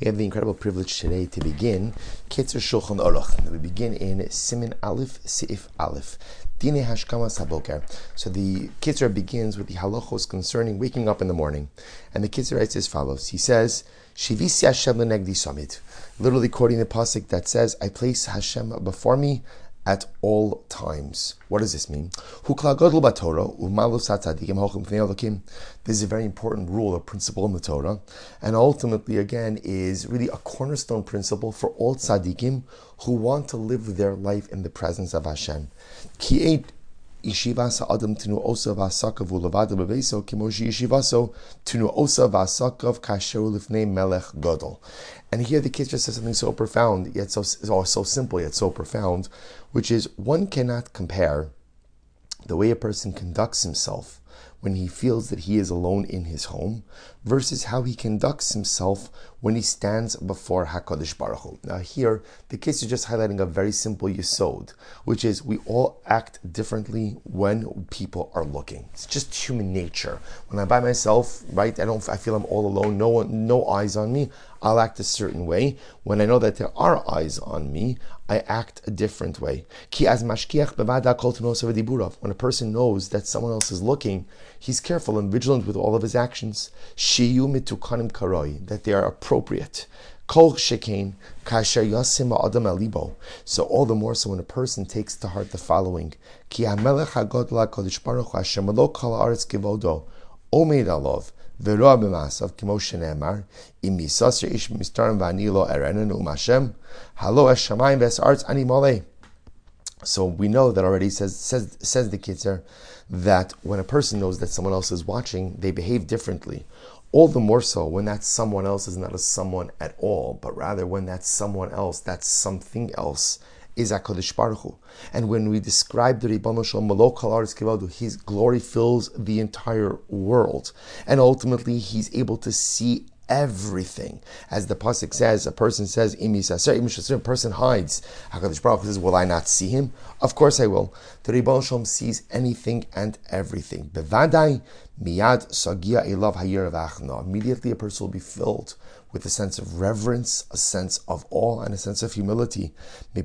We have the incredible privilege today to begin Kitzur Shulchan Aruch. We begin in Siman Aleph, Seif Aleph. Dine Hashkama Saboker. So the Kitzur begins with the halachos concerning waking up in the morning. And the Kitzur writes as follows. He says, Shivisi Hashem lenegdi. Literally quoting the pasuk that says, I place Hashem before me at all times. What does this mean? This is a very important rule, or principle in the Torah, and ultimately, again, is really a cornerstone principle for all tzaddikim who want to live their life in the presence of Hashem. Adam Tinu Osa Ulavada Bebeso Kimoshi Tinu Osa Melech Godol. And here the Kitzur says something so profound, yet so, so simple, yet so profound, which is one cannot compare the way a person conducts himself when he feels that he is alone in his home versus how he conducts himself when he stands before HaKadosh Baruch Hu. Now here, the case is just highlighting a very simple yisod, which is we all act differently when people are looking. It's just human nature. When I'm by myself, right, I don't, I feel I'm all alone, no one, no eyes on me, I'll act a certain way. When I know that there are eyes on me, I act a different way. When a person knows that someone else is looking, he's careful and vigilant with all of his actions. That they are appropriate. Kol shekain kasher yasim adam alibo. So all the more so when a person takes to heart the following: Ki hamelech hagodla kodesh baruch Hashem lo kol haaretz kivodo omeid alov v'roa b'masav kimo shenemar im yisasir ish mistarim v'ani lo erenen u'mashem halo es shamayim v'es arts ani molei. So we know that already says says says the Kitzur that when a person knows that someone else is watching, they behave differently. All the more so when that someone else is not a someone at all, but rather when that someone else, that something else, is HaKadosh Baruch Hu. And when we describe the Ribbon Shalom Malok his glory fills the entire world. And ultimately, he's able to see everything. As the pasuk says, a person says, a person hides. Hakadosh Baruch Hu says, "Will I not see him? Of course I will." The Ribbon sees anything and everything. Bevadai miyad sagia elav hayir Immediately, a person will be filled with a sense of reverence, a sense of awe, and a sense of humility. So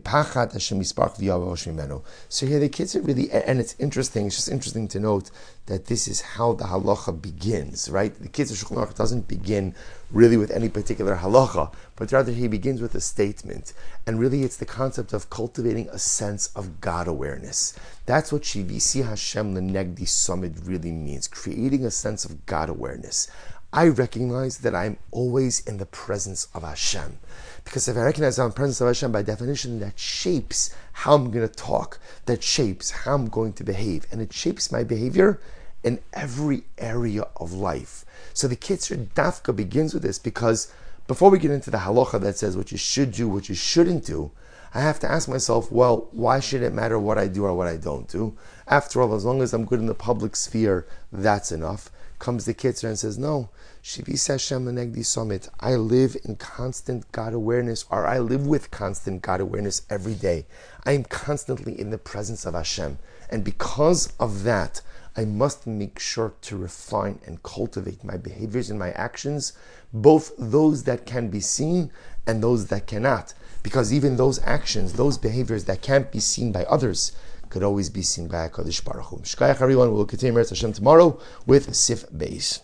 here the kids are really, and it's interesting, it's just interesting to note that this is how the halacha begins, right? The Kitzur Shulchan Aruch doesn't begin really with any particular halacha, but rather he begins with a statement. And really it's the concept of cultivating a sense of God awareness. That's what Shivisi Hashem Lenegdi Summit really means, creating a sense of God awareness. I recognize that I'm always in the presence of Hashem. Because if I recognize I'm in the presence of Hashem, by definition, that shapes how I'm going to talk, that shapes how I'm going to behave, and it shapes my behavior in every area of life. So the Kitzur Dafka begins with this because before we get into the halacha that says what you should do, what you shouldn't do, I have to ask myself, well, why should it matter what I do or what I don't do? After all, as long as I'm good in the public sphere, that's enough. Comes the Kitzur and says, no, Shivis Hashem Negdi Summit. I live in constant God awareness, or I live with constant God awareness every day. I am constantly in the presence of Hashem. And because of that, I must make sure to refine and cultivate my behaviors and my actions, both those that can be seen and those that cannot. Because even those actions, those behaviors that can't be seen by others, could always be seen by HaKadosh Baruch Hu. Shkayach everyone, we'll continue Meretz Hashem tomorrow with Sif Beis.